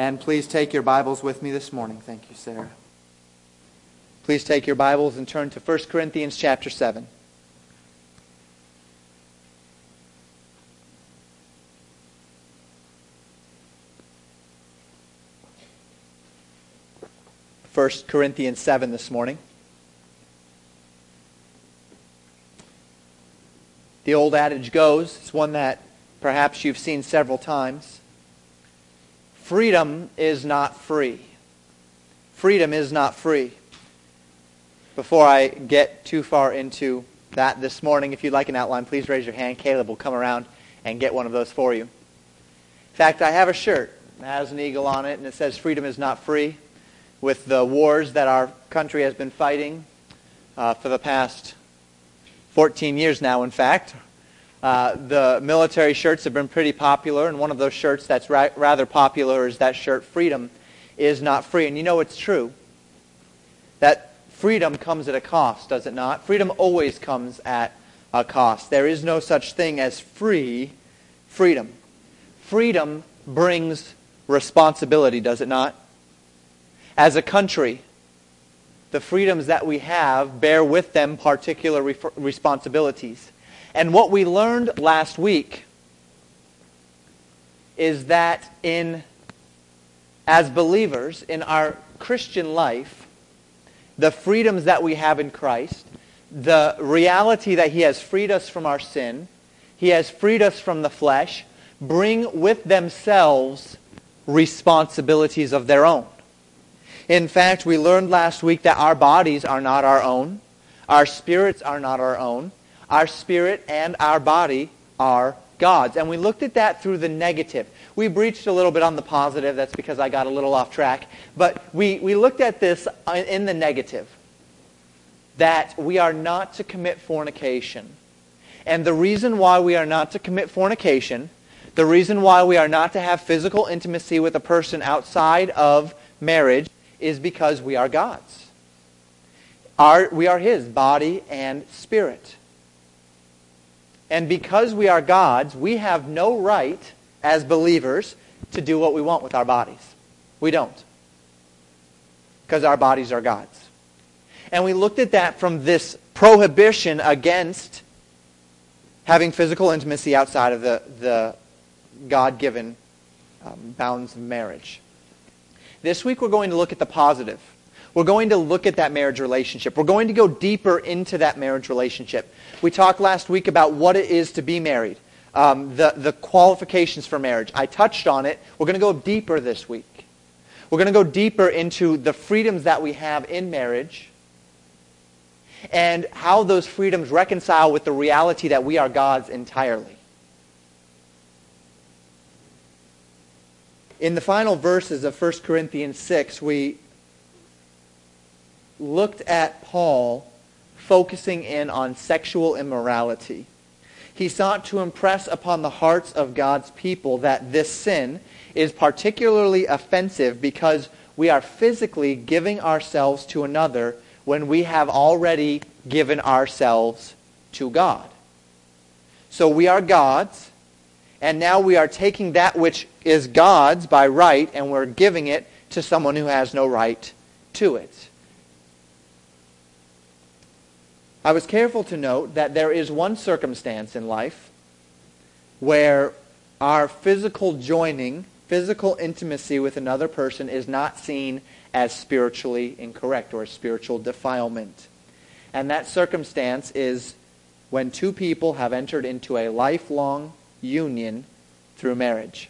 And please take your Bibles with me this morning. Thank you, Sarah. Please take your Bibles and turn to 1 Corinthians chapter 7. First Corinthians 7 this morning. The old adage goes, it's one that perhaps you've seen several times. Freedom is not free. Freedom is not free. Before I get too far into that this morning, if you'd like an outline, please raise your hand. Caleb will come around and get one of those for you. In fact, I have a shirt that has an eagle on it, and it says, Freedom is not free, with the wars that our country has been fighting uh, for the past 14 years now, in fact. Uh, the military shirts have been pretty popular, and one of those shirts that's ra- rather popular is that shirt, Freedom is not free. And you know it's true. That freedom comes at a cost, does it not? Freedom always comes at a cost. There is no such thing as free freedom. Freedom brings responsibility, does it not? As a country, the freedoms that we have bear with them particular re- responsibilities. And what we learned last week is that in as believers in our Christian life, the freedoms that we have in Christ, the reality that he has freed us from our sin, he has freed us from the flesh, bring with themselves responsibilities of their own. In fact, we learned last week that our bodies are not our own. Our spirits are not our own. Our spirit and our body are God's. And we looked at that through the negative. We breached a little bit on the positive. That's because I got a little off track. But we, we looked at this in the negative. That we are not to commit fornication. And the reason why we are not to commit fornication, the reason why we are not to have physical intimacy with a person outside of marriage is because we are God's. Our, we are His body and spirit. And because we are God's, we have no right as believers to do what we want with our bodies. We don't. Because our bodies are God's. And we looked at that from this prohibition against having physical intimacy outside of the, the God-given um, bounds of marriage. This week we're going to look at the positive. We're going to look at that marriage relationship. We're going to go deeper into that marriage relationship. We talked last week about what it is to be married, um, the, the qualifications for marriage. I touched on it. We're going to go deeper this week. We're going to go deeper into the freedoms that we have in marriage and how those freedoms reconcile with the reality that we are God's entirely. In the final verses of 1 Corinthians 6, we looked at Paul focusing in on sexual immorality. He sought to impress upon the hearts of God's people that this sin is particularly offensive because we are physically giving ourselves to another when we have already given ourselves to God. So we are God's, and now we are taking that which is God's by right, and we're giving it to someone who has no right to it. I was careful to note that there is one circumstance in life where our physical joining, physical intimacy with another person is not seen as spiritually incorrect or spiritual defilement. And that circumstance is when two people have entered into a lifelong union through marriage.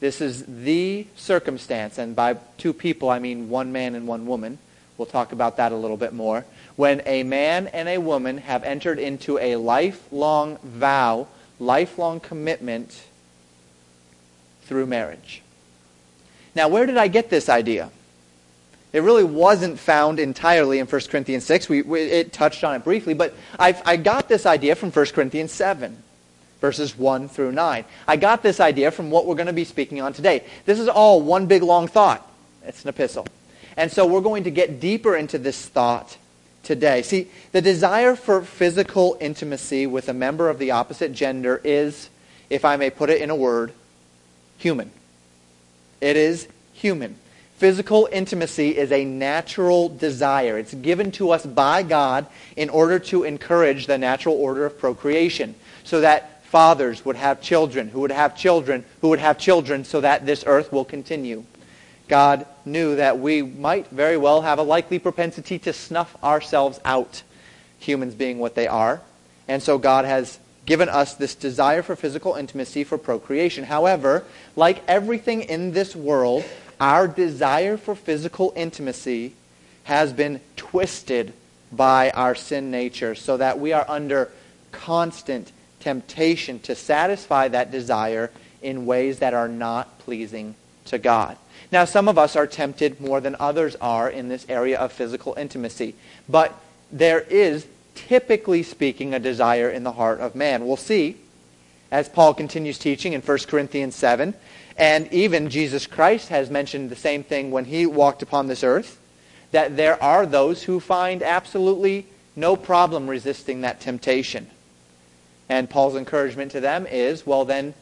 This is the circumstance, and by two people I mean one man and one woman. We'll talk about that a little bit more when a man and a woman have entered into a lifelong vow, lifelong commitment through marriage. Now, where did I get this idea? It really wasn't found entirely in 1 Corinthians 6. We, we, it touched on it briefly, but I've, I got this idea from 1 Corinthians 7, verses 1 through 9. I got this idea from what we're going to be speaking on today. This is all one big long thought. It's an epistle. And so we're going to get deeper into this thought today. See, the desire for physical intimacy with a member of the opposite gender is, if I may put it in a word, human. It is human. Physical intimacy is a natural desire. It's given to us by God in order to encourage the natural order of procreation, so that fathers would have children, who would have children, who would have children, so that this earth will continue. God knew that we might very well have a likely propensity to snuff ourselves out, humans being what they are. And so God has given us this desire for physical intimacy for procreation. However, like everything in this world, our desire for physical intimacy has been twisted by our sin nature so that we are under constant temptation to satisfy that desire in ways that are not pleasing to God. Now, some of us are tempted more than others are in this area of physical intimacy, but there is, typically speaking, a desire in the heart of man. We'll see as Paul continues teaching in 1 Corinthians 7, and even Jesus Christ has mentioned the same thing when he walked upon this earth, that there are those who find absolutely no problem resisting that temptation. And Paul's encouragement to them is, well, then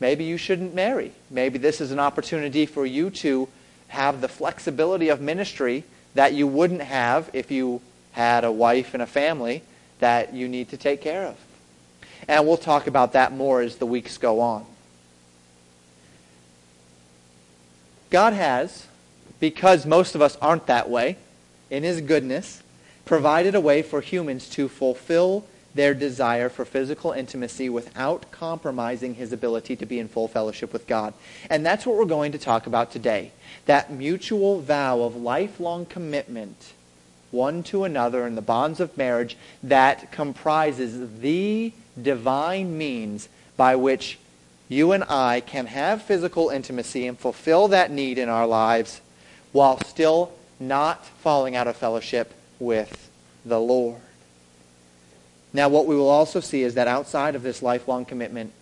Maybe you shouldn't marry. Maybe this is an opportunity for you to have the flexibility of ministry that you wouldn't have if you had a wife and a family that you need to take care of. And we'll talk about that more as the weeks go on. God has, because most of us aren't that way, in his goodness, provided a way for humans to fulfill their desire for physical intimacy without compromising his ability to be in full fellowship with God. And that's what we're going to talk about today. That mutual vow of lifelong commitment one to another in the bonds of marriage that comprises the divine means by which you and I can have physical intimacy and fulfill that need in our lives while still not falling out of fellowship with the Lord. Now, what we will also see is that outside of this lifelong commitment,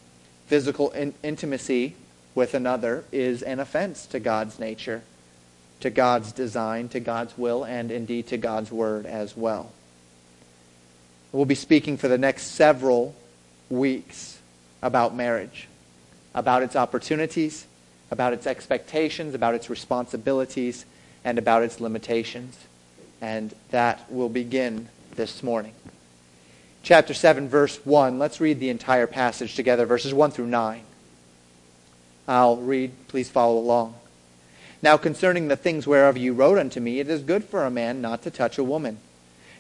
physical in- intimacy with another is an offense to God's nature, to God's design, to God's will, and indeed to God's word as well. We'll be speaking for the next several weeks about marriage, about its opportunities, about its expectations, about its responsibilities, and about its limitations. And that will begin this morning chapter 7, verse 1. Let's read the entire passage together, verses 1 through 9. I'll read. Please follow along. Now concerning the things whereof you wrote unto me, it is good for a man not to touch a woman.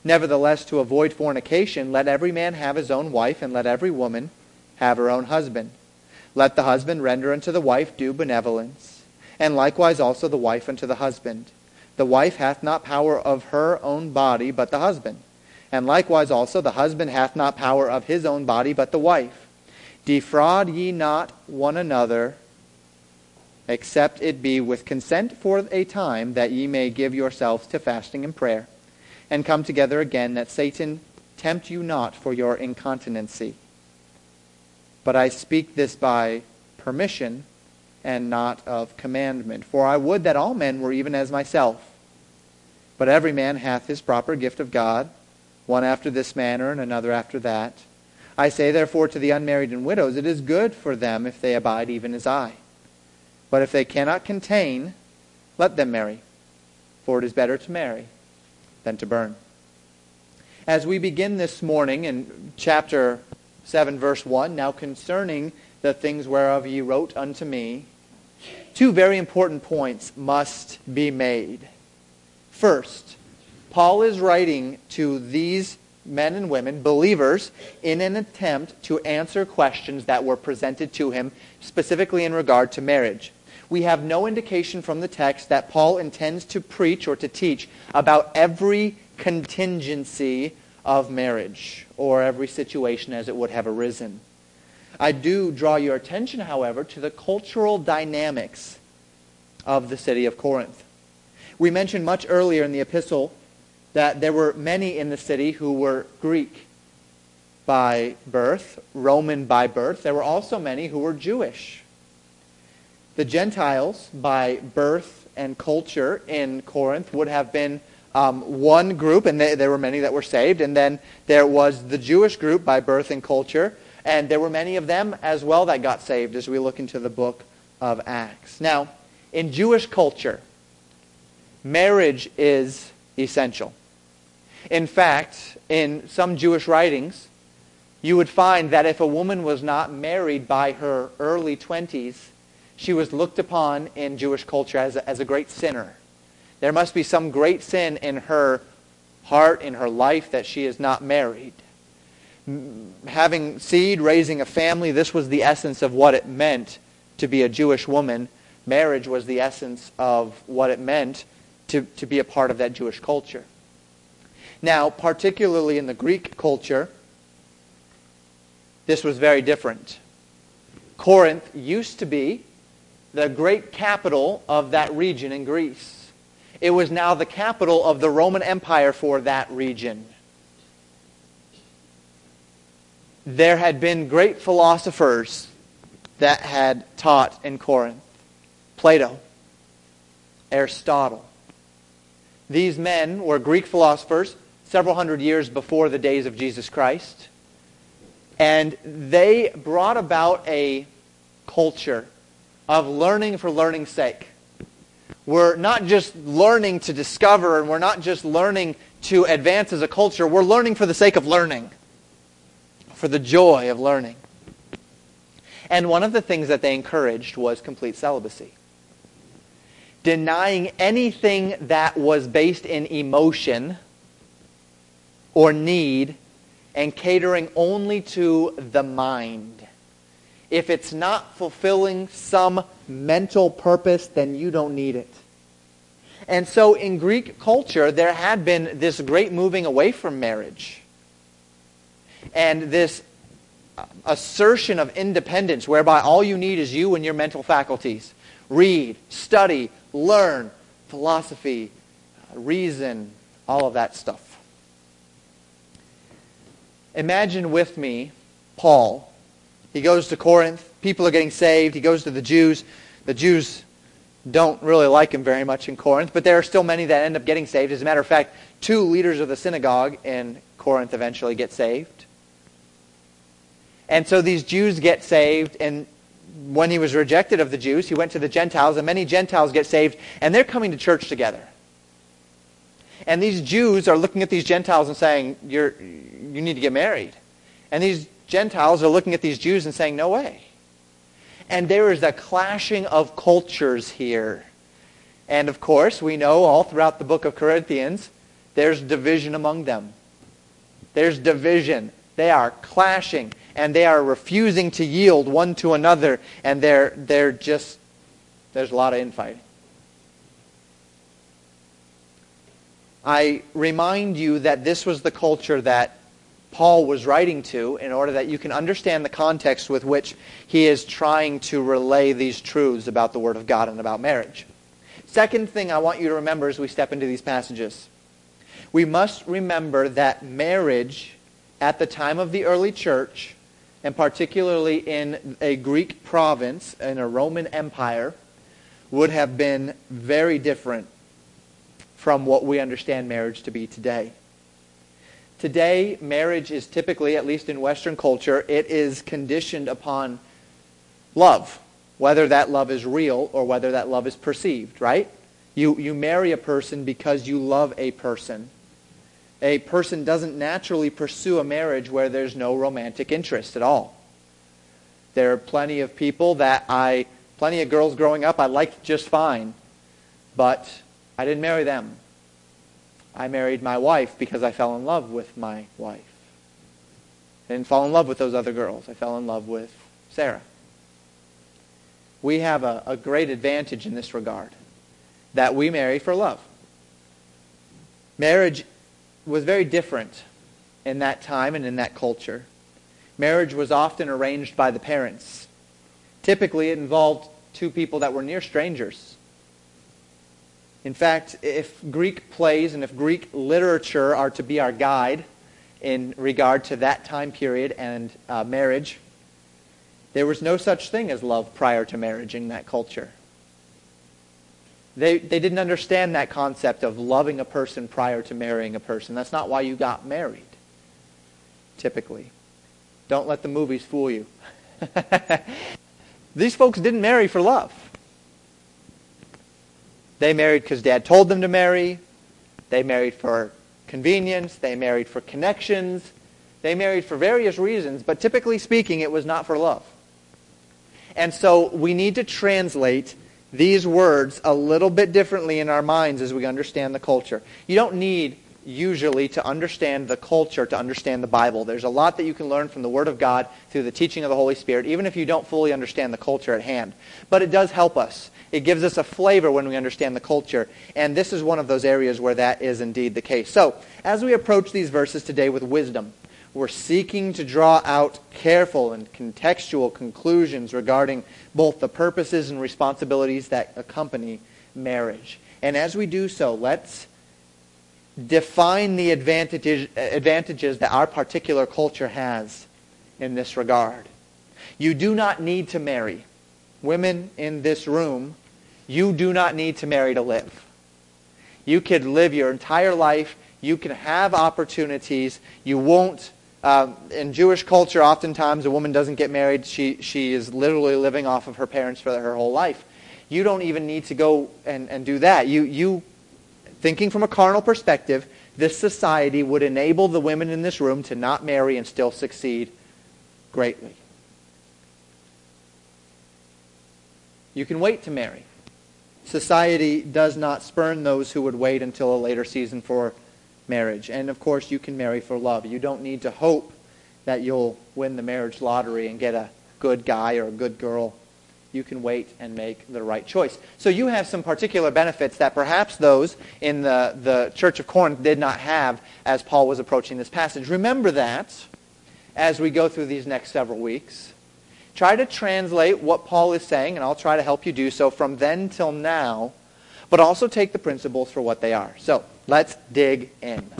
Nevertheless, to avoid fornication, let every man have his own wife, and let every woman have her own husband. Let the husband render unto the wife due benevolence, and likewise also the wife unto the husband. The wife hath not power of her own body, but the husband. And likewise also the husband hath not power of his own body, but the wife. Defraud ye not one another, except it be with consent for a time, that ye may give yourselves to fasting and prayer, and come together again, that Satan tempt you not for your incontinency. But I speak this by permission and not of commandment. For I would that all men were even as myself. But every man hath his proper gift of God one after this manner and another after that. I say therefore to the unmarried and widows, it is good for them if they abide even as I. But if they cannot contain, let them marry, for it is better to marry than to burn. As we begin this morning in chapter 7, verse 1, now concerning the things whereof ye wrote unto me, two very important points must be made. First, Paul is writing to these men and women, believers, in an attempt to answer questions that were presented to him, specifically in regard to marriage. We have no indication from the text that Paul intends to preach or to teach about every contingency of marriage or every situation as it would have arisen. I do draw your attention, however, to the cultural dynamics of the city of Corinth. We mentioned much earlier in the epistle that there were many in the city who were Greek by birth, Roman by birth. There were also many who were Jewish. The Gentiles by birth and culture in Corinth would have been um, one group, and they, there were many that were saved. And then there was the Jewish group by birth and culture, and there were many of them as well that got saved as we look into the book of Acts. Now, In Jewish culture, marriage is essential. In fact, in some Jewish writings, you would find that if a woman was not married by her early 20s, she was looked upon in Jewish culture as a, as a great sinner. There must be some great sin in her heart, in her life, that she is not married. Having seed, raising a family, this was the essence of what it meant to be a Jewish woman. Marriage was the essence of what it meant to, to be a part of that Jewish culture. Now, particularly in the Greek culture, this was very different. Corinth used to be the great capital of that region in Greece. It was now the capital of the Roman Empire for that region. There had been great philosophers that had taught in Corinth. Plato, Aristotle. These men were Greek philosophers several hundred years before the days of Jesus Christ. And they brought about a culture of learning for learning's sake. We're not just learning to discover, and we're not just learning to advance as a culture. We're learning for the sake of learning, for the joy of learning. And one of the things that they encouraged was complete celibacy. Denying anything that was based in emotion or need and catering only to the mind. If it's not fulfilling some mental purpose, then you don't need it. And so in Greek culture, there had been this great moving away from marriage. And this assertion of independence whereby all you need is you and your mental faculties. Read, study, learn, philosophy, reason, all of that stuff. Imagine with me Paul. He goes to Corinth. People are getting saved. He goes to the Jews. The Jews don't really like him very much in Corinth, but there are still many that end up getting saved. As a matter of fact, two leaders of the synagogue in Corinth eventually get saved. And so these Jews get saved, and when he was rejected of the Jews, he went to the Gentiles, and many Gentiles get saved, and they're coming to church together. And these Jews are looking at these Gentiles and saying, You're, you need to get married. And these Gentiles are looking at these Jews and saying, no way. And there is a clashing of cultures here. And of course, we know all throughout the book of Corinthians, there's division among them. There's division. They are clashing and they are refusing to yield one to another and they're, they're just, there's a lot of infighting. I remind you that this was the culture that Paul was writing to in order that you can understand the context with which he is trying to relay these truths about the Word of God and about marriage. Second thing I want you to remember as we step into these passages. We must remember that marriage at the time of the early church, and particularly in a Greek province, in a Roman empire, would have been very different from what we understand marriage to be today. Today, marriage is typically, at least in Western culture, it is conditioned upon love, whether that love is real or whether that love is perceived, right? You, you marry a person because you love a person. A person doesn't naturally pursue a marriage where there's no romantic interest at all. There are plenty of people that I, plenty of girls growing up I liked just fine, but I didn't marry them. I married my wife because I fell in love with my wife. I didn't fall in love with those other girls. I fell in love with Sarah. We have a, a great advantage in this regard that we marry for love. Marriage was very different in that time and in that culture. Marriage was often arranged by the parents. Typically, it involved two people that were near strangers. In fact, if Greek plays and if Greek literature are to be our guide in regard to that time period and uh, marriage, there was no such thing as love prior to marriage in that culture. They, they didn't understand that concept of loving a person prior to marrying a person. That's not why you got married, typically. Don't let the movies fool you. These folks didn't marry for love. They married because dad told them to marry. They married for convenience. They married for connections. They married for various reasons, but typically speaking, it was not for love. And so we need to translate these words a little bit differently in our minds as we understand the culture. You don't need usually to understand the culture to understand the Bible. There's a lot that you can learn from the Word of God through the teaching of the Holy Spirit, even if you don't fully understand the culture at hand. But it does help us. It gives us a flavor when we understand the culture. And this is one of those areas where that is indeed the case. So, as we approach these verses today with wisdom, we're seeking to draw out careful and contextual conclusions regarding both the purposes and responsibilities that accompany marriage. And as we do so, let's define the advantages, advantages that our particular culture has in this regard. You do not need to marry. Women in this room, you do not need to marry to live. You could live your entire life. You can have opportunities. You won't um, in Jewish culture, oftentimes a woman doesn't get married. She, she is literally living off of her parents for her whole life. You don't even need to go and, and do that. You, you, thinking from a carnal perspective, this society would enable the women in this room to not marry and still succeed greatly. You can wait to marry. Society does not spurn those who would wait until a later season for marriage. And of course, you can marry for love. You don't need to hope that you'll win the marriage lottery and get a good guy or a good girl. You can wait and make the right choice. So you have some particular benefits that perhaps those in the, the Church of Corinth did not have as Paul was approaching this passage. Remember that as we go through these next several weeks. Try to translate what Paul is saying, and I'll try to help you do so from then till now, but also take the principles for what they are. So, Let's dig in.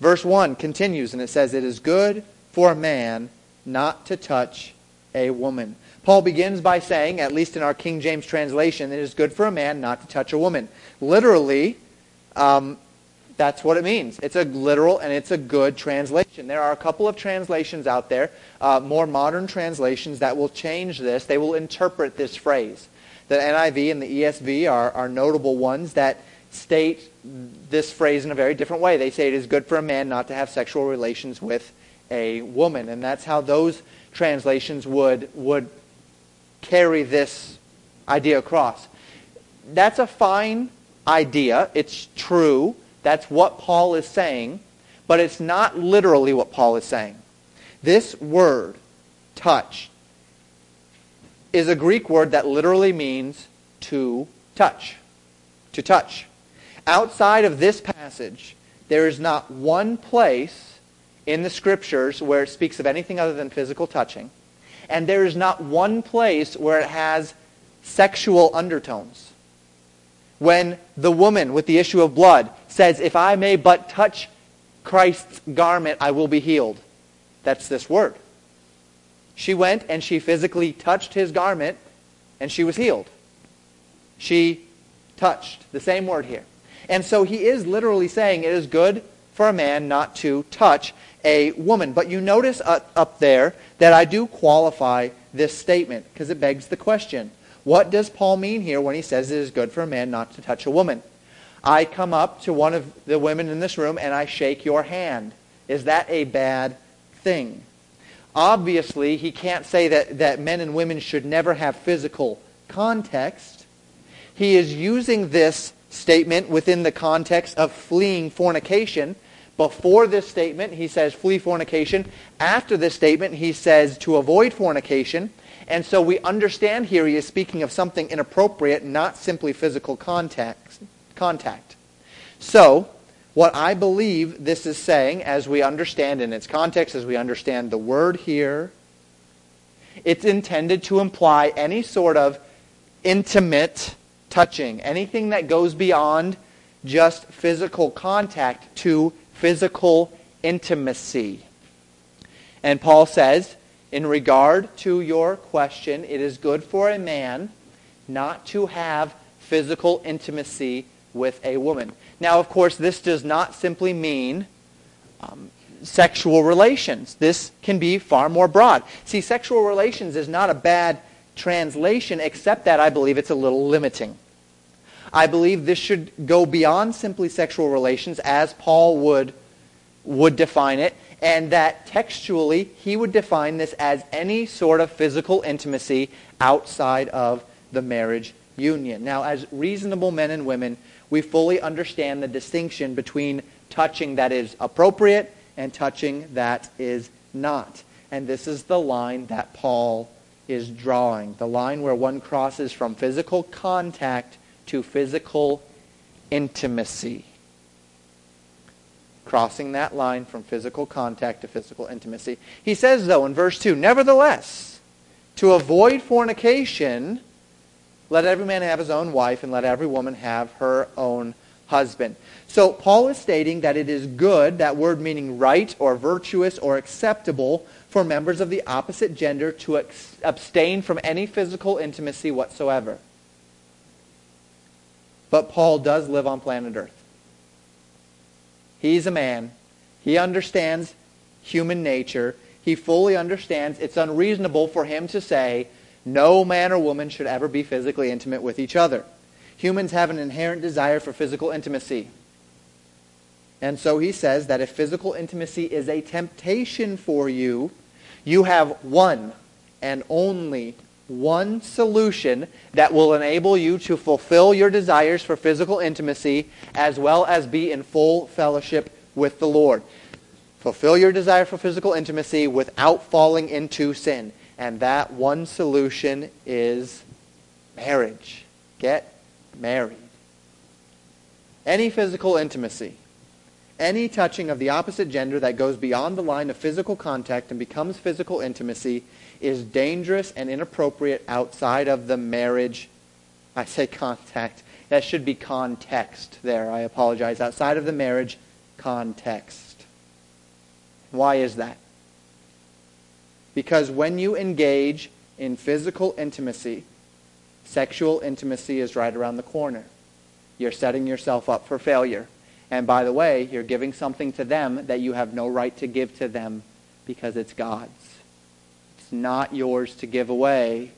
Verse 1 continues and it says, It is good for a man not to touch a woman. Paul begins by saying, at least in our King James translation, it is good for a man not to touch a woman. Literally, um, that's what it means. It's a literal and it's a good translation. There are a couple of translations out there, uh, more modern translations, that will change this. They will interpret this phrase. The NIV and the ESV are, are notable ones that state this phrase in a very different way. They say it is good for a man not to have sexual relations with a woman. And that's how those translations would, would carry this idea across. That's a fine idea. It's true. That's what Paul is saying. But it's not literally what Paul is saying. This word, touch, is a Greek word that literally means to touch. To touch. Outside of this passage, there is not one place in the scriptures where it speaks of anything other than physical touching. And there is not one place where it has sexual undertones. When the woman with the issue of blood says, If I may but touch Christ's garment, I will be healed. That's this word. She went and she physically touched his garment and she was healed. She touched. The same word here. And so he is literally saying it is good for a man not to touch a woman. But you notice up there that I do qualify this statement because it begs the question. What does Paul mean here when he says it is good for a man not to touch a woman? I come up to one of the women in this room and I shake your hand. Is that a bad thing? Obviously, he can't say that, that men and women should never have physical context. He is using this statement within the context of fleeing fornication. Before this statement, he says flee fornication. After this statement, he says to avoid fornication. And so we understand here he is speaking of something inappropriate, not simply physical contact. Contact. So, what I believe this is saying, as we understand in its context, as we understand the word here, it's intended to imply any sort of intimate touching, anything that goes beyond just physical contact to physical intimacy. And Paul says, in regard to your question, it is good for a man not to have physical intimacy with a woman. Now, of course, this does not simply mean um, sexual relations. This can be far more broad. See, sexual relations is not a bad translation, except that I believe it's a little limiting. I believe this should go beyond simply sexual relations as Paul would, would define it, and that textually he would define this as any sort of physical intimacy outside of the marriage union. Now, as reasonable men and women, we fully understand the distinction between touching that is appropriate and touching that is not. And this is the line that Paul is drawing, the line where one crosses from physical contact to physical intimacy. Crossing that line from physical contact to physical intimacy. He says, though, in verse 2, Nevertheless, to avoid fornication, let every man have his own wife, and let every woman have her own husband. So Paul is stating that it is good, that word meaning right or virtuous or acceptable, for members of the opposite gender to abstain from any physical intimacy whatsoever. But Paul does live on planet Earth. He's a man. He understands human nature. He fully understands it's unreasonable for him to say no man or woman should ever be physically intimate with each other. Humans have an inherent desire for physical intimacy. And so he says that if physical intimacy is a temptation for you, you have one and only one solution that will enable you to fulfill your desires for physical intimacy as well as be in full fellowship with the Lord. Fulfill your desire for physical intimacy without falling into sin. And that one solution is marriage. Get married. Any physical intimacy, any touching of the opposite gender that goes beyond the line of physical contact and becomes physical intimacy is dangerous and inappropriate outside of the marriage. I say contact. That should be context there. I apologize. Outside of the marriage context. Why is that? Because when you engage in physical intimacy, sexual intimacy is right around the corner. You're setting yourself up for failure. And by the way, you're giving something to them that you have no right to give to them because it's God's. It's not yours to give away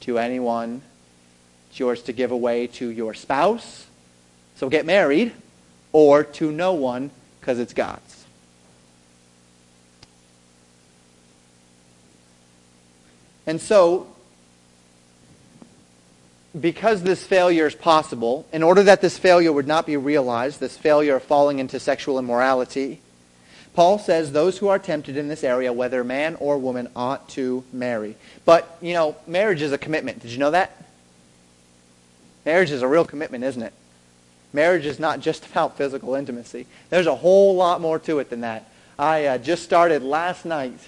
to anyone. It's yours to give away to your spouse. So get married. Or to no one because it's God's. And so, because this failure is possible, in order that this failure would not be realized, this failure of falling into sexual immorality, Paul says those who are tempted in this area, whether man or woman, ought to marry. But, you know, marriage is a commitment. Did you know that? Marriage is a real commitment, isn't it? Marriage is not just about physical intimacy. There's a whole lot more to it than that. I uh, just started last night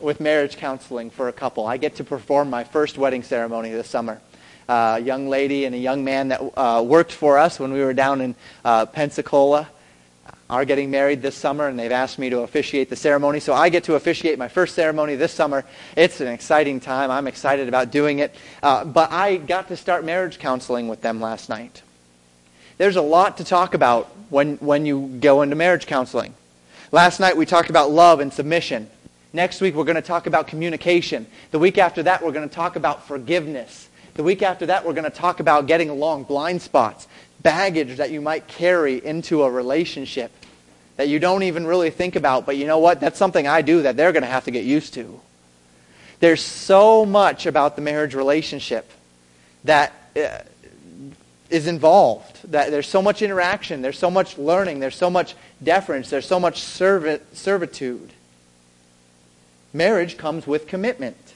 with marriage counseling for a couple. I get to perform my first wedding ceremony this summer. Uh, a young lady and a young man that uh, worked for us when we were down in uh, Pensacola are getting married this summer, and they've asked me to officiate the ceremony. So I get to officiate my first ceremony this summer. It's an exciting time. I'm excited about doing it. Uh, but I got to start marriage counseling with them last night. There's a lot to talk about when, when you go into marriage counseling. Last night we talked about love and submission. Next week, we're going to talk about communication. The week after that, we're going to talk about forgiveness. The week after that, we're going to talk about getting along, blind spots, baggage that you might carry into a relationship that you don't even really think about. But you know what? That's something I do that they're going to have to get used to. There's so much about the marriage relationship that uh, is involved. That there's so much interaction, there's so much learning, there's so much deference, there's so much servitude. Marriage comes with commitment.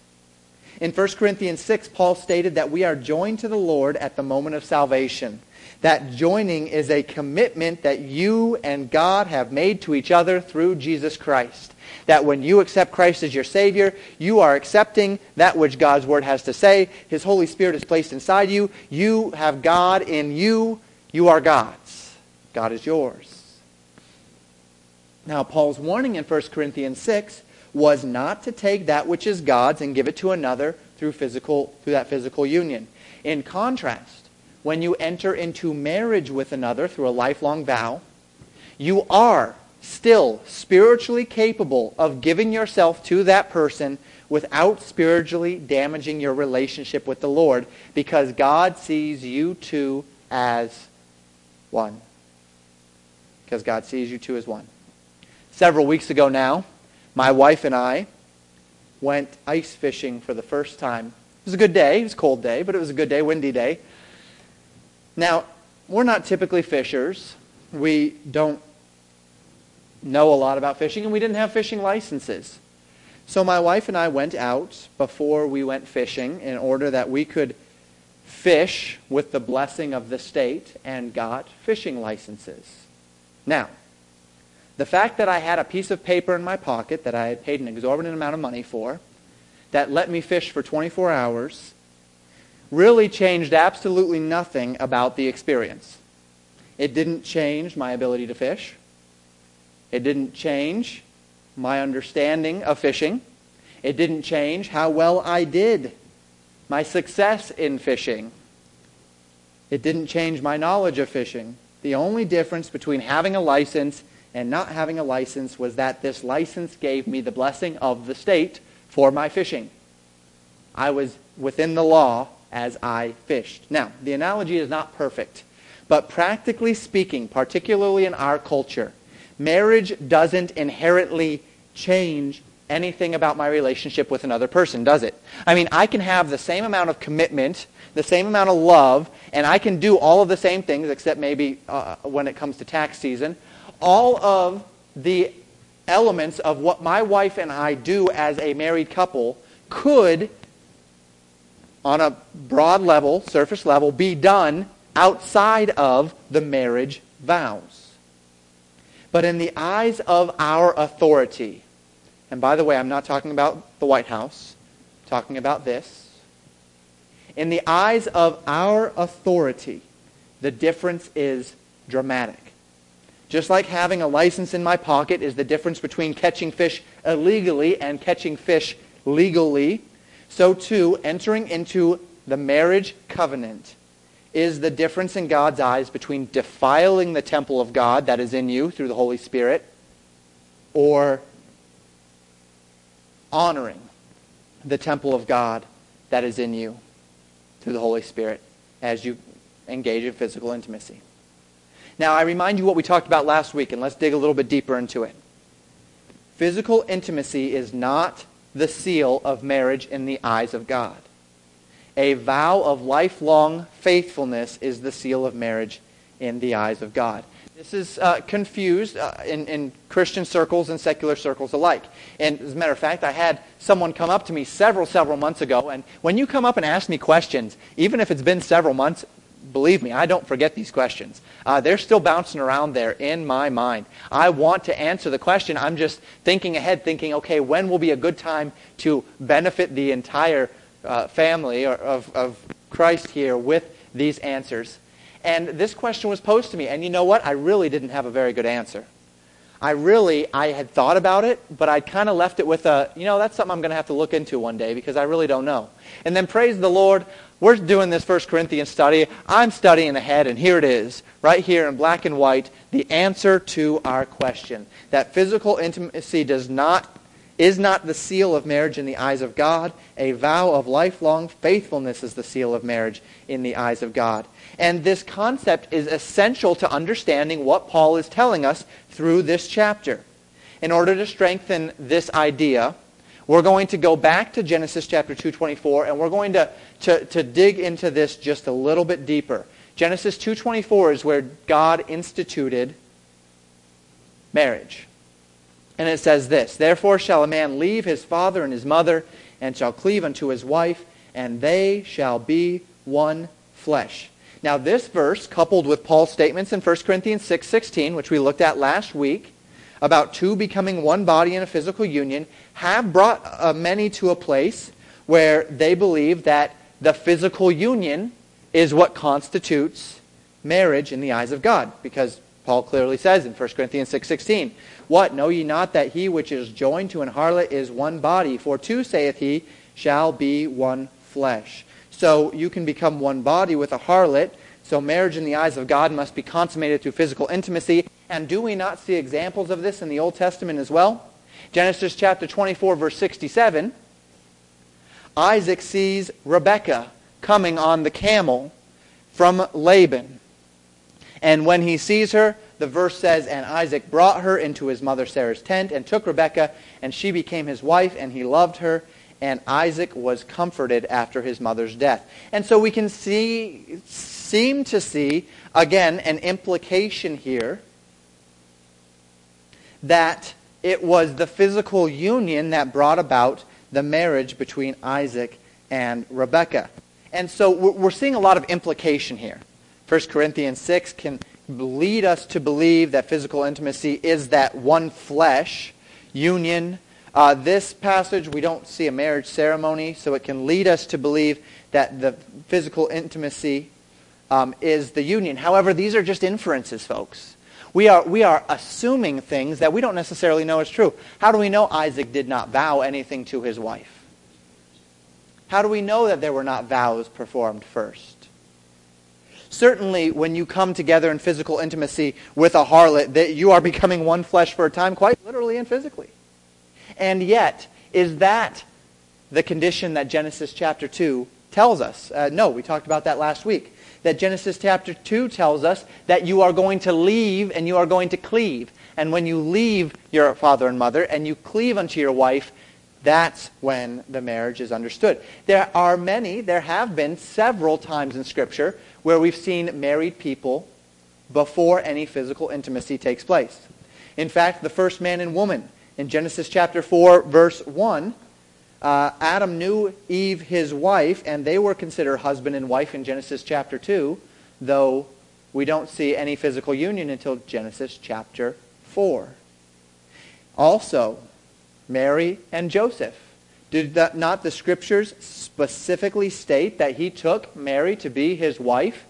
In 1 Corinthians 6, Paul stated that we are joined to the Lord at the moment of salvation. That joining is a commitment that you and God have made to each other through Jesus Christ. That when you accept Christ as your Savior, you are accepting that which God's Word has to say. His Holy Spirit is placed inside you. You have God in you. You are God's. God is yours. Now, Paul's warning in 1 Corinthians 6 was not to take that which is God's and give it to another through physical through that physical union. In contrast, when you enter into marriage with another through a lifelong vow, you are still spiritually capable of giving yourself to that person without spiritually damaging your relationship with the Lord because God sees you two as one. Because God sees you two as one. Several weeks ago now, my wife and I went ice fishing for the first time. It was a good day. It was a cold day, but it was a good day, windy day. Now, we're not typically fishers. We don't know a lot about fishing, and we didn't have fishing licenses. So my wife and I went out before we went fishing in order that we could fish with the blessing of the state and got fishing licenses. Now, the fact that I had a piece of paper in my pocket that I had paid an exorbitant amount of money for that let me fish for 24 hours really changed absolutely nothing about the experience. It didn't change my ability to fish. It didn't change my understanding of fishing. It didn't change how well I did, my success in fishing. It didn't change my knowledge of fishing. The only difference between having a license and not having a license was that this license gave me the blessing of the state for my fishing. I was within the law as I fished. Now, the analogy is not perfect, but practically speaking, particularly in our culture, marriage doesn't inherently change anything about my relationship with another person, does it? I mean, I can have the same amount of commitment, the same amount of love, and I can do all of the same things, except maybe uh, when it comes to tax season. All of the elements of what my wife and I do as a married couple could, on a broad level, surface level, be done outside of the marriage vows. But in the eyes of our authority, and by the way, I'm not talking about the White House, I'm talking about this. In the eyes of our authority, the difference is dramatic. Just like having a license in my pocket is the difference between catching fish illegally and catching fish legally, so too entering into the marriage covenant is the difference in God's eyes between defiling the temple of God that is in you through the Holy Spirit or honoring the temple of God that is in you through the Holy Spirit as you engage in physical intimacy. Now, I remind you what we talked about last week, and let's dig a little bit deeper into it. Physical intimacy is not the seal of marriage in the eyes of God. A vow of lifelong faithfulness is the seal of marriage in the eyes of God. This is uh, confused uh, in, in Christian circles and secular circles alike. And as a matter of fact, I had someone come up to me several, several months ago. And when you come up and ask me questions, even if it's been several months, believe me, I don't forget these questions. Uh, they're still bouncing around there in my mind. I want to answer the question. I'm just thinking ahead, thinking, okay, when will be a good time to benefit the entire uh, family of, of Christ here with these answers? And this question was posed to me. And you know what? I really didn't have a very good answer. I really, I had thought about it, but I kind of left it with a, you know, that's something I'm going to have to look into one day because I really don't know. And then praise the Lord, we're doing this First Corinthians study. I'm studying ahead, and here it is, right here in black and white, the answer to our question. That physical intimacy does not is not the seal of marriage in the eyes of God. A vow of lifelong faithfulness is the seal of marriage in the eyes of God. And this concept is essential to understanding what Paul is telling us through this chapter. In order to strengthen this idea, we're going to go back to Genesis chapter 2.24, and we're going to, to, to dig into this just a little bit deeper. Genesis 2.24 is where God instituted marriage. And it says this, Therefore shall a man leave his father and his mother, and shall cleave unto his wife, and they shall be one flesh. Now, this verse, coupled with Paul's statements in 1 Corinthians 6.16, which we looked at last week, about two becoming one body in a physical union, have brought uh, many to a place where they believe that the physical union is what constitutes marriage in the eyes of God. Because Paul clearly says in 1 Corinthians 6.16, What, know ye not that he which is joined to an harlot is one body? For two, saith he, shall be one flesh. So you can become one body with a harlot. So marriage in the eyes of God must be consummated through physical intimacy. And do we not see examples of this in the Old Testament as well? Genesis chapter 24, verse 67. Isaac sees Rebekah coming on the camel, from Laban. And when he sees her, the verse says, And Isaac brought her into his mother Sarah's tent and took Rebekah, and she became his wife, and he loved her. And Isaac was comforted after his mother's death. And so we can see, seem to see, again, an implication here that it was the physical union that brought about the marriage between Isaac and Rebekah. And so we're seeing a lot of implication here. 1 Corinthians 6 can lead us to believe that physical intimacy is that one flesh union. Uh, this passage, we don't see a marriage ceremony, so it can lead us to believe that the physical intimacy um, is the union. However, these are just inferences, folks. We are, we are assuming things that we don't necessarily know is true. How do we know Isaac did not vow anything to his wife? How do we know that there were not vows performed first? Certainly, when you come together in physical intimacy with a harlot, that you are becoming one flesh for a time, quite literally and physically. And yet, is that the condition that Genesis chapter 2 tells us? Uh, no, we talked about that last week. That Genesis chapter 2 tells us that you are going to leave and you are going to cleave. And when you leave your father and mother and you cleave unto your wife, that's when the marriage is understood. There are many, there have been several times in Scripture where we've seen married people before any physical intimacy takes place. In fact, the first man and woman in Genesis chapter 4, verse 1, uh, Adam knew Eve, his wife, and they were considered husband and wife in Genesis chapter 2, though we don't see any physical union until Genesis chapter 4. Also, Mary and Joseph. Did that, not the scriptures specifically state that he took Mary to be his wife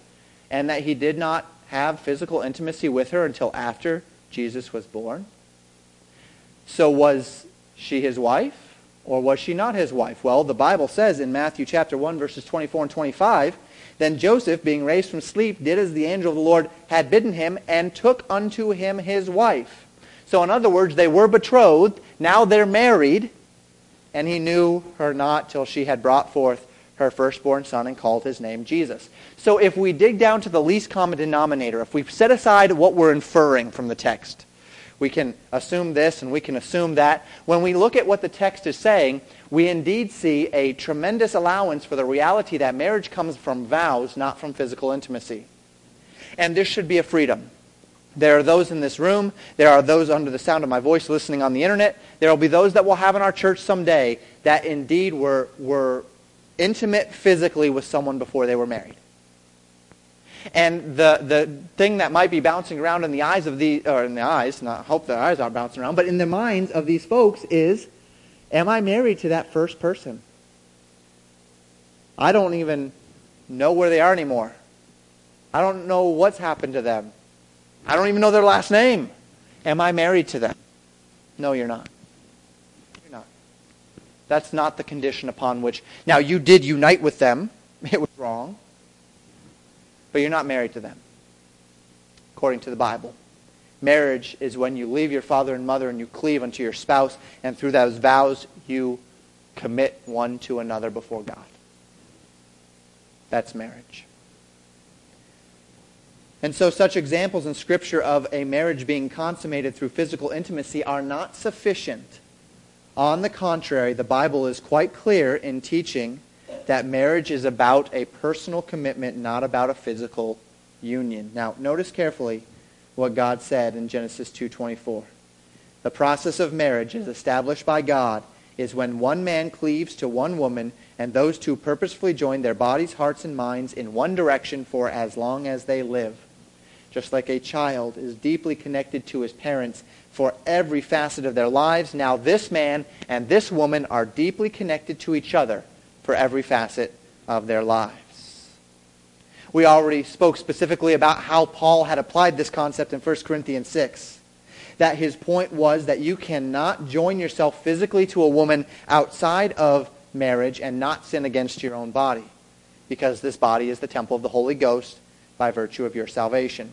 and that he did not have physical intimacy with her until after Jesus was born? So was she his wife or was she not his wife? Well, the Bible says in Matthew chapter 1 verses 24 and 25, then Joseph, being raised from sleep, did as the angel of the Lord had bidden him and took unto him his wife. So in other words, they were betrothed, now they're married, and he knew her not till she had brought forth her firstborn son and called his name Jesus. So if we dig down to the least common denominator, if we set aside what we're inferring from the text, we can assume this and we can assume that. When we look at what the text is saying, we indeed see a tremendous allowance for the reality that marriage comes from vows, not from physical intimacy. And this should be a freedom. There are those in this room. There are those under the sound of my voice listening on the internet. There will be those that we'll have in our church someday that indeed were, were intimate physically with someone before they were married. And the, the thing that might be bouncing around in the eyes of the, or in the eyes, not hope the eyes aren't bouncing around, but in the minds of these folks is, am I married to that first person? I don't even know where they are anymore. I don't know what's happened to them. I don't even know their last name. Am I married to them? No, you're not. You're not. That's not the condition upon which. Now, you did unite with them. It was wrong. But you're not married to them, according to the Bible. Marriage is when you leave your father and mother and you cleave unto your spouse, and through those vows you commit one to another before God. That's marriage. And so such examples in Scripture of a marriage being consummated through physical intimacy are not sufficient. On the contrary, the Bible is quite clear in teaching that marriage is about a personal commitment, not about a physical union. Now, notice carefully what God said in Genesis 2:24. The process of marriage is established by God is when one man cleaves to one woman and those two purposefully join their bodies, hearts, and minds in one direction for as long as they live just like a child is deeply connected to his parents for every facet of their lives, now this man and this woman are deeply connected to each other for every facet of their lives. We already spoke specifically about how Paul had applied this concept in 1 Corinthians 6. That his point was that you cannot join yourself physically to a woman outside of marriage and not sin against your own body, because this body is the temple of the Holy Ghost by virtue of your salvation.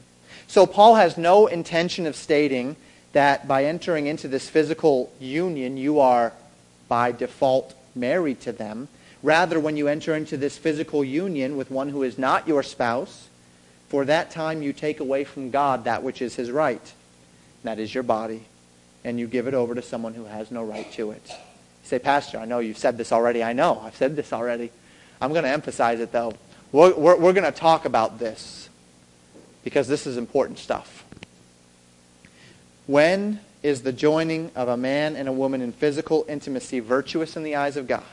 So Paul has no intention of stating that by entering into this physical union, you are by default married to them. Rather, when you enter into this physical union with one who is not your spouse, for that time you take away from God that which is his right. That is your body. And you give it over to someone who has no right to it. You say, Pastor, I know you've said this already. I know. I've said this already. I'm going to emphasize it, though. We're, we're, we're going to talk about this because this is important stuff. When is the joining of a man and a woman in physical intimacy virtuous in the eyes of God?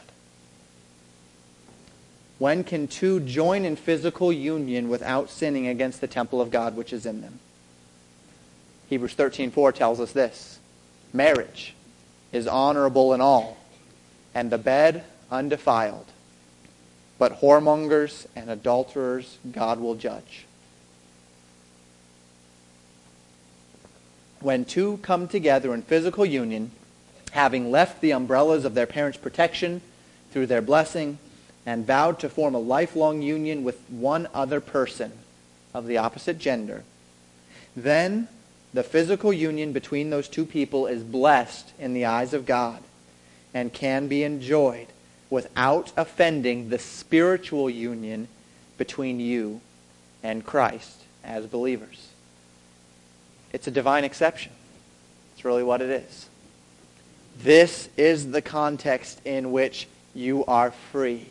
When can two join in physical union without sinning against the temple of God which is in them? Hebrews 13:4 tells us this. Marriage is honorable in all, and the bed undefiled. But whoremongers and adulterers God will judge. When two come together in physical union, having left the umbrellas of their parents' protection through their blessing, and vowed to form a lifelong union with one other person of the opposite gender, then the physical union between those two people is blessed in the eyes of God and can be enjoyed without offending the spiritual union between you and Christ as believers. It's a divine exception. It's really what it is. This is the context in which you are free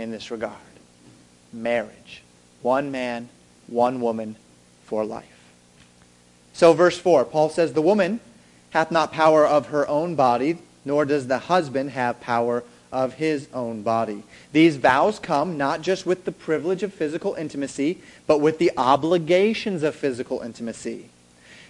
in this regard. Marriage. One man, one woman for life. So verse 4, Paul says, The woman hath not power of her own body, nor does the husband have power of his own body. These vows come not just with the privilege of physical intimacy, but with the obligations of physical intimacy.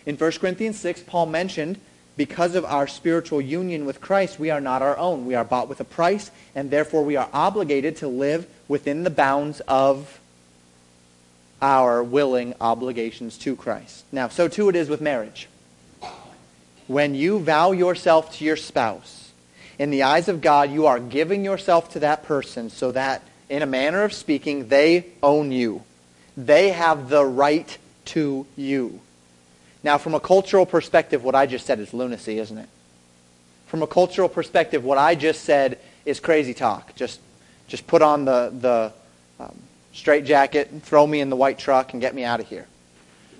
In 1 Corinthians 6, Paul mentioned because of our spiritual union with Christ, we are not our own. We are bought with a price, and therefore we are obligated to live within the bounds of our willing obligations to Christ. Now, so too it is with marriage. When you vow yourself to your spouse, in the eyes of God, you are giving yourself to that person so that, in a manner of speaking, they own you. They have the right to you. Now, from a cultural perspective, what I just said is lunacy, isn't it? From a cultural perspective, what I just said is crazy talk. Just, just put on the, the um, straight jacket, and throw me in the white truck, and get me out of here.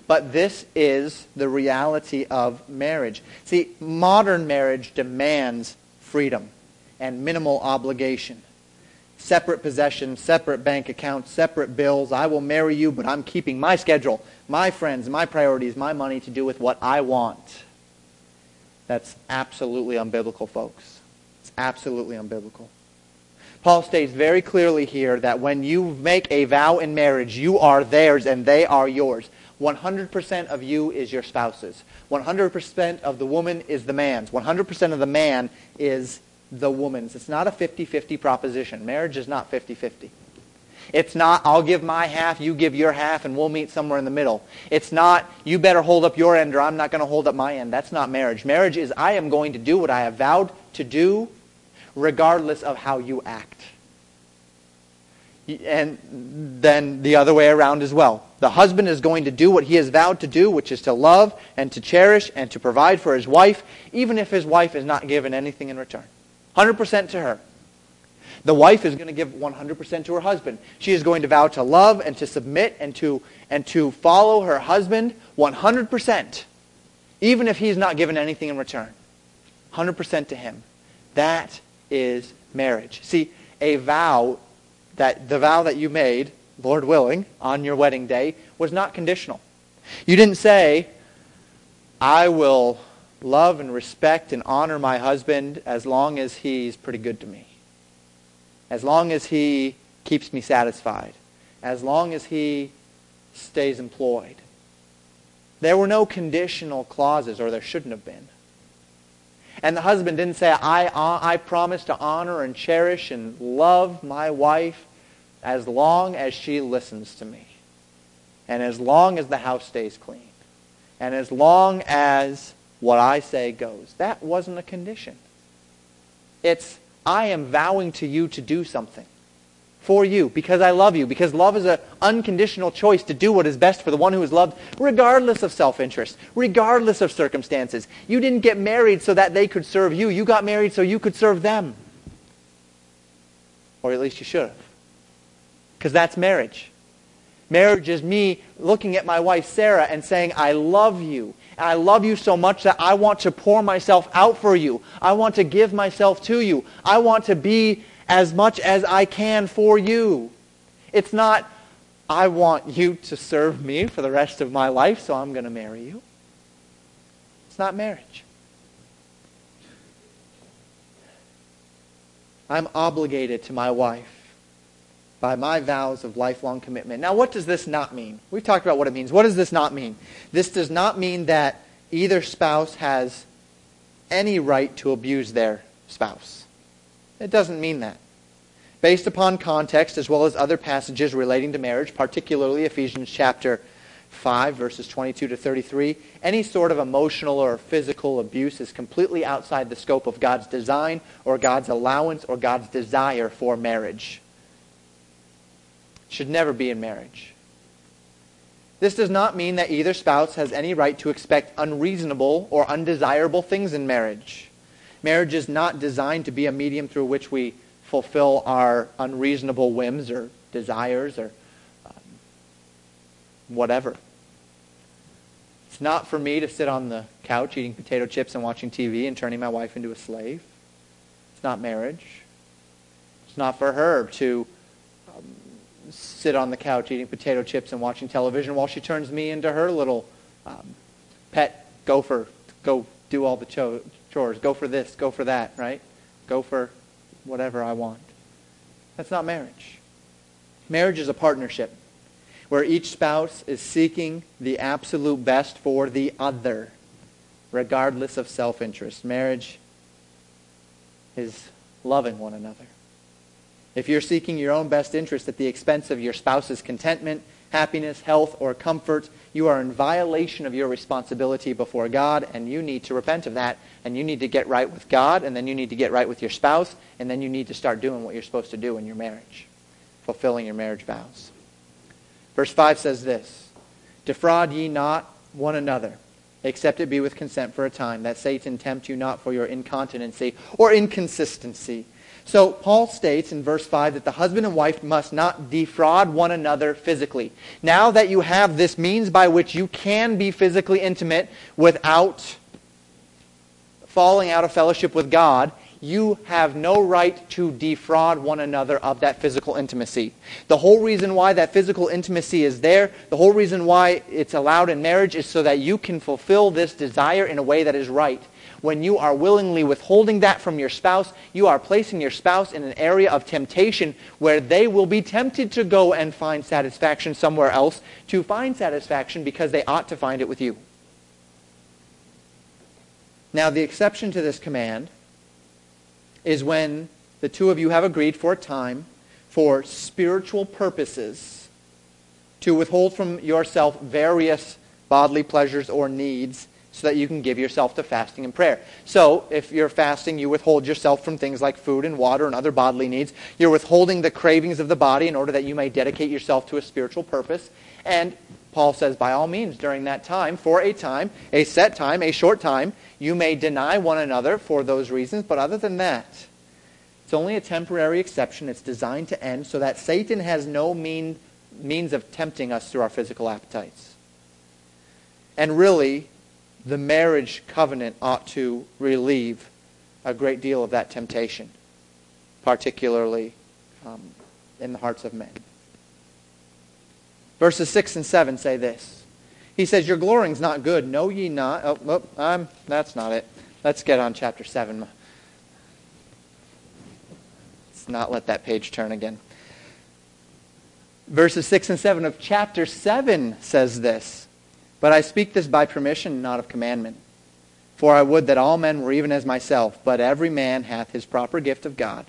But this is the reality of marriage. See, modern marriage demands freedom and minimal obligation separate possessions, separate bank accounts, separate bills. I will marry you, but I'm keeping my schedule, my friends, my priorities, my money to do with what I want. That's absolutely unbiblical, folks. It's absolutely unbiblical. Paul states very clearly here that when you make a vow in marriage, you are theirs and they are yours. 100% of you is your spouse's. 100% of the woman is the man's. 100% of the man is the woman's. It's not a 50-50 proposition. Marriage is not 50-50. It's not, I'll give my half, you give your half, and we'll meet somewhere in the middle. It's not, you better hold up your end or I'm not going to hold up my end. That's not marriage. Marriage is, I am going to do what I have vowed to do regardless of how you act. And then the other way around as well. The husband is going to do what he has vowed to do, which is to love and to cherish and to provide for his wife, even if his wife is not given anything in return. 100% to her. The wife is going to give 100% to her husband. She is going to vow to love and to submit and to, and to follow her husband 100%, even if he's not given anything in return. 100% to him. That is marriage. See, a vow, that the vow that you made, Lord willing, on your wedding day, was not conditional. You didn't say, I will love and respect and honor my husband as long as he's pretty good to me. As long as he keeps me satisfied. As long as he stays employed. There were no conditional clauses, or there shouldn't have been. And the husband didn't say, I, uh, I promise to honor and cherish and love my wife as long as she listens to me. And as long as the house stays clean. And as long as what I say goes. That wasn't a condition. It's, I am vowing to you to do something for you because I love you. Because love is an unconditional choice to do what is best for the one who is loved, regardless of self-interest, regardless of circumstances. You didn't get married so that they could serve you. You got married so you could serve them. Or at least you should have. Because that's marriage. Marriage is me looking at my wife Sarah and saying, I love you. I love you so much that I want to pour myself out for you. I want to give myself to you. I want to be as much as I can for you. It's not, I want you to serve me for the rest of my life, so I'm going to marry you. It's not marriage. I'm obligated to my wife by my vows of lifelong commitment. Now, what does this not mean? We've talked about what it means. What does this not mean? This does not mean that either spouse has any right to abuse their spouse. It doesn't mean that. Based upon context as well as other passages relating to marriage, particularly Ephesians chapter 5, verses 22 to 33, any sort of emotional or physical abuse is completely outside the scope of God's design or God's allowance or God's desire for marriage should never be in marriage. This does not mean that either spouse has any right to expect unreasonable or undesirable things in marriage. Marriage is not designed to be a medium through which we fulfill our unreasonable whims or desires or um, whatever. It's not for me to sit on the couch eating potato chips and watching TV and turning my wife into a slave. It's not marriage. It's not for her to sit on the couch eating potato chips and watching television while she turns me into her little um, pet gopher. Go do all the cho- chores. Go for this. Go for that, right? Go for whatever I want. That's not marriage. Marriage is a partnership where each spouse is seeking the absolute best for the other, regardless of self-interest. Marriage is loving one another. If you're seeking your own best interest at the expense of your spouse's contentment, happiness, health, or comfort, you are in violation of your responsibility before God, and you need to repent of that. And you need to get right with God, and then you need to get right with your spouse, and then you need to start doing what you're supposed to do in your marriage, fulfilling your marriage vows. Verse 5 says this Defraud ye not one another, except it be with consent for a time, that Satan tempt you not for your incontinency or inconsistency so Paul states in verse 5 that the husband and wife must not defraud one another physically. Now that you have this means by which you can be physically intimate without falling out of fellowship with God, you have no right to defraud one another of that physical intimacy. The whole reason why that physical intimacy is there, the whole reason why it's allowed in marriage is so that you can fulfill this desire in a way that is right when you are willingly withholding that from your spouse, you are placing your spouse in an area of temptation where they will be tempted to go and find satisfaction somewhere else, to find satisfaction because they ought to find it with you. Now, the exception to this command is when the two of you have agreed for a time for spiritual purposes to withhold from yourself various bodily pleasures or needs so that you can give yourself to fasting and prayer. So, if you're fasting, you withhold yourself from things like food and water and other bodily needs. You're withholding the cravings of the body in order that you may dedicate yourself to a spiritual purpose. And Paul says, by all means, during that time, for a time, a set time, a short time, you may deny one another for those reasons. But other than that, it's only a temporary exception. It's designed to end so that Satan has no mean, means of tempting us through our physical appetites. And really, the marriage covenant ought to relieve a great deal of that temptation, particularly um, in the hearts of men. Verses 6 and 7 say this. He says, Your glorying's not good. Know ye not. Oh, oh I'm, that's not it. Let's get on chapter 7. Let's not let that page turn again. Verses 6 and 7 of chapter 7 says this. But I speak this by permission, not of commandment. For I would that all men were even as myself, but every man hath his proper gift of God.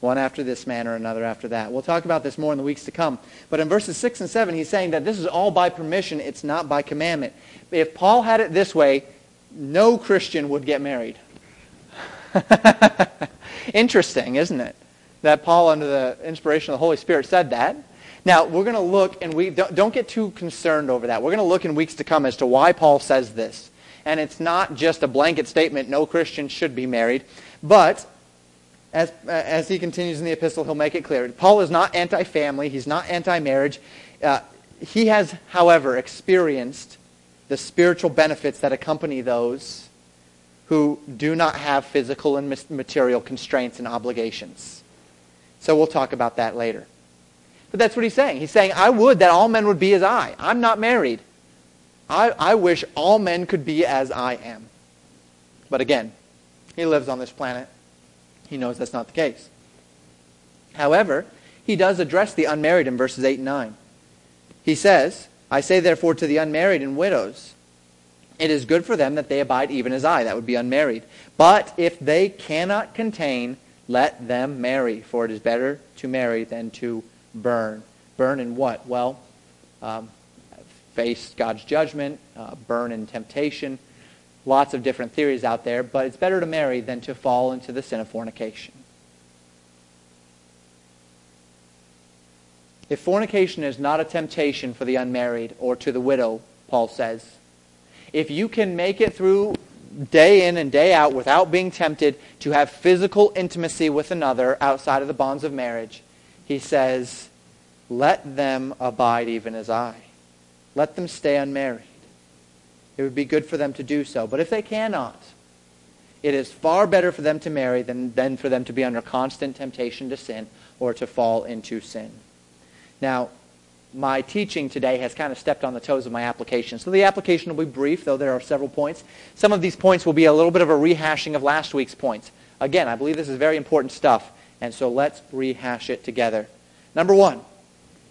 One after this manner, another after that. We'll talk about this more in the weeks to come. But in verses 6 and 7, he's saying that this is all by permission, it's not by commandment. If Paul had it this way, no Christian would get married. Interesting, isn't it? That Paul, under the inspiration of the Holy Spirit, said that. Now, we're going to look, and we don't, don't get too concerned over that. We're going to look in weeks to come as to why Paul says this. And it's not just a blanket statement, no Christian should be married. But as, as he continues in the epistle, he'll make it clear. Paul is not anti-family. He's not anti-marriage. Uh, he has, however, experienced the spiritual benefits that accompany those who do not have physical and material constraints and obligations. So we'll talk about that later. But that's what he's saying. He's saying, I would that all men would be as I. I'm not married. I, I wish all men could be as I am. But again, he lives on this planet. He knows that's not the case. However, he does address the unmarried in verses 8 and 9. He says, I say therefore to the unmarried and widows, it is good for them that they abide even as I, that would be unmarried. But if they cannot contain, let them marry, for it is better to marry than to burn. Burn in what? Well, um, face God's judgment, uh, burn in temptation. Lots of different theories out there, but it's better to marry than to fall into the sin of fornication. If fornication is not a temptation for the unmarried or to the widow, Paul says, if you can make it through day in and day out without being tempted to have physical intimacy with another outside of the bonds of marriage, he says, let them abide even as I. Let them stay unmarried. It would be good for them to do so. But if they cannot, it is far better for them to marry than, than for them to be under constant temptation to sin or to fall into sin. Now, my teaching today has kind of stepped on the toes of my application. So the application will be brief, though there are several points. Some of these points will be a little bit of a rehashing of last week's points. Again, I believe this is very important stuff. And so let's rehash it together. Number one,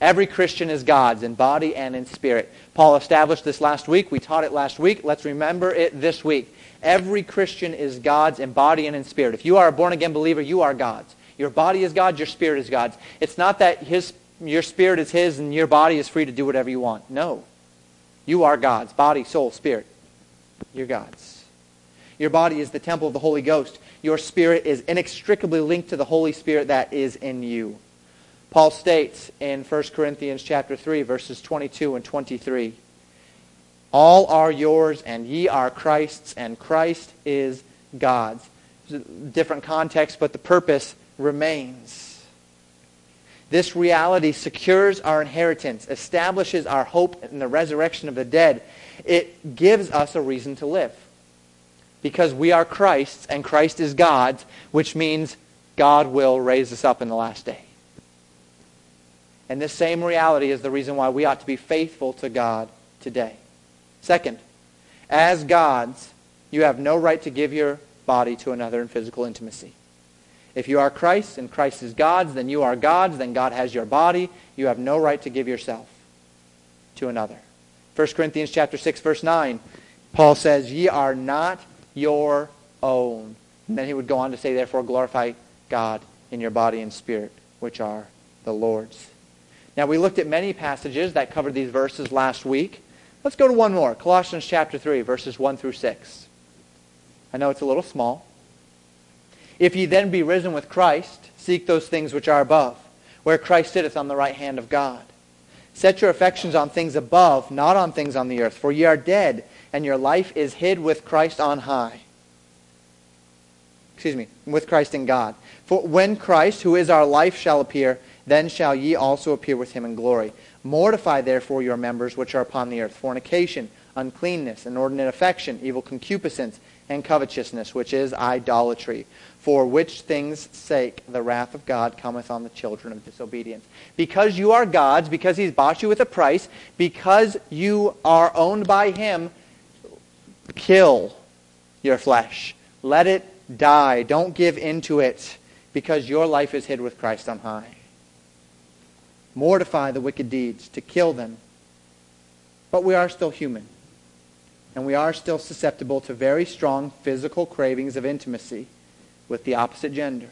every Christian is God's in body and in spirit. Paul established this last week. We taught it last week. Let's remember it this week. Every Christian is God's in body and in spirit. If you are a born-again believer, you are God's. Your body is God's, your spirit is God's. It's not that his, your spirit is his and your body is free to do whatever you want. No. You are God's. Body, soul, spirit. You're God's. Your body is the temple of the Holy Ghost. Your spirit is inextricably linked to the Holy Spirit that is in you. Paul states in 1 Corinthians chapter 3 verses 22 and 23, All are yours and ye are Christ's and Christ is God's. Different context, but the purpose remains. This reality secures our inheritance, establishes our hope in the resurrection of the dead. It gives us a reason to live because we are Christ's and Christ is God's, which means God will raise us up in the last day. And this same reality is the reason why we ought to be faithful to God today. Second, as God's, you have no right to give your body to another in physical intimacy. If you are Christ and Christ is God's, then you are God's, then God has your body. You have no right to give yourself to another. 1 Corinthians chapter 6 verse 9, Paul says, "Ye are not your own. And then he would go on to say, therefore, glorify God in your body and spirit, which are the Lord's. Now, we looked at many passages that covered these verses last week. Let's go to one more. Colossians chapter 3, verses 1 through 6. I know it's a little small. If ye then be risen with Christ, seek those things which are above, where Christ sitteth on the right hand of God. Set your affections on things above, not on things on the earth, for ye are dead, and your life is hid with Christ on high. Excuse me, with Christ in God. For when Christ, who is our life, shall appear, then shall ye also appear with him in glory. Mortify therefore your members which are upon the earth fornication, uncleanness, inordinate affection, evil concupiscence, and covetousness, which is idolatry, for which things' sake the wrath of God cometh on the children of disobedience. Because you are God's, because he's bought you with a price, because you are owned by him, kill your flesh. Let it die. Don't give into it because your life is hid with Christ on high. Mortify the wicked deeds, to kill them. But we are still human. And we are still susceptible to very strong physical cravings of intimacy with the opposite gender.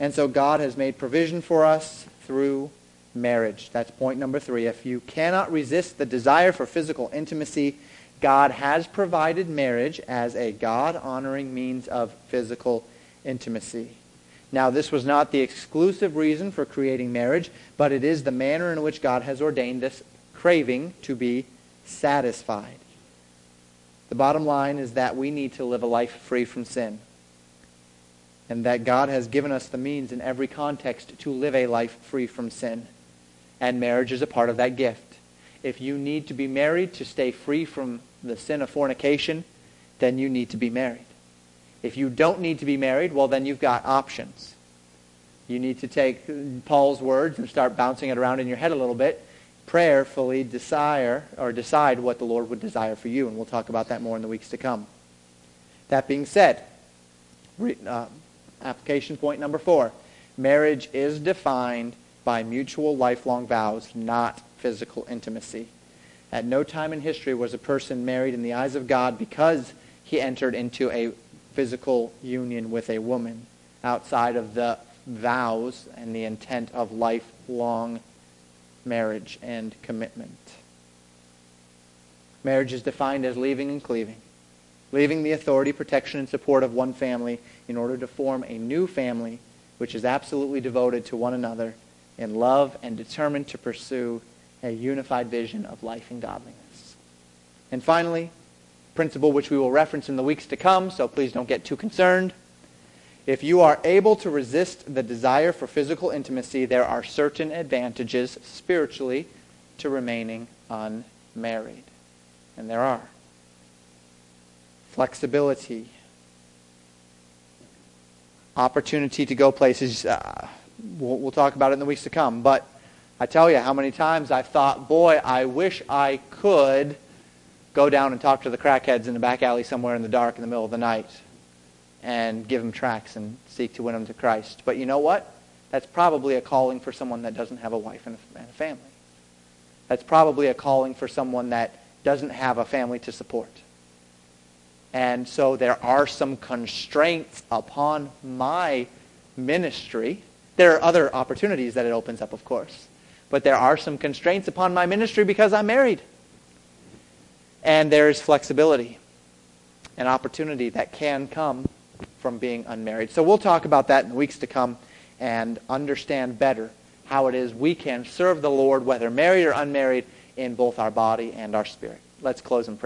And so God has made provision for us through marriage. That's point number three. If you cannot resist the desire for physical intimacy, God has provided marriage as a God-honoring means of physical intimacy. Now, this was not the exclusive reason for creating marriage, but it is the manner in which God has ordained this craving to be satisfied. The bottom line is that we need to live a life free from sin. and that God has given us the means in every context to live a life free from sin. And marriage is a part of that gift. If you need to be married to stay free from the sin of fornication, then you need to be married. If you don't need to be married, well, then you've got options. You need to take Paul's words and start bouncing it around in your head a little bit, prayerfully desire or decide what the Lord would desire for you, and we'll talk about that more in the weeks to come. That being said, uh, application point number four, marriage is defined by mutual lifelong vows, not physical intimacy. At no time in history was a person married in the eyes of God because he entered into a physical union with a woman outside of the vows and the intent of lifelong marriage and commitment. Marriage is defined as leaving and cleaving, leaving the authority, protection, and support of one family in order to form a new family which is absolutely devoted to one another in love and determined to pursue a unified vision of life and godliness. And finally, principle which we will reference in the weeks to come, so please don't get too concerned. If you are able to resist the desire for physical intimacy, there are certain advantages spiritually to remaining unmarried. And there are. Flexibility, opportunity to go places. Uh, we'll, we'll talk about it in the weeks to come. But I tell you how many times I've thought, boy, I wish I could go down and talk to the crackheads in the back alley somewhere in the dark in the middle of the night and give them tracts and seek to win them to Christ. But you know what? That's probably a calling for someone that doesn't have a wife and a, and a family. That's probably a calling for someone that doesn't have a family to support. And so there are some constraints upon my ministry. There are other opportunities that it opens up, of course. But there are some constraints upon my ministry because I'm married. And there's flexibility and opportunity that can come from being unmarried. So we'll talk about that in the weeks to come and understand better how it is we can serve the Lord, whether married or unmarried, in both our body and our spirit. Let's close in prayer.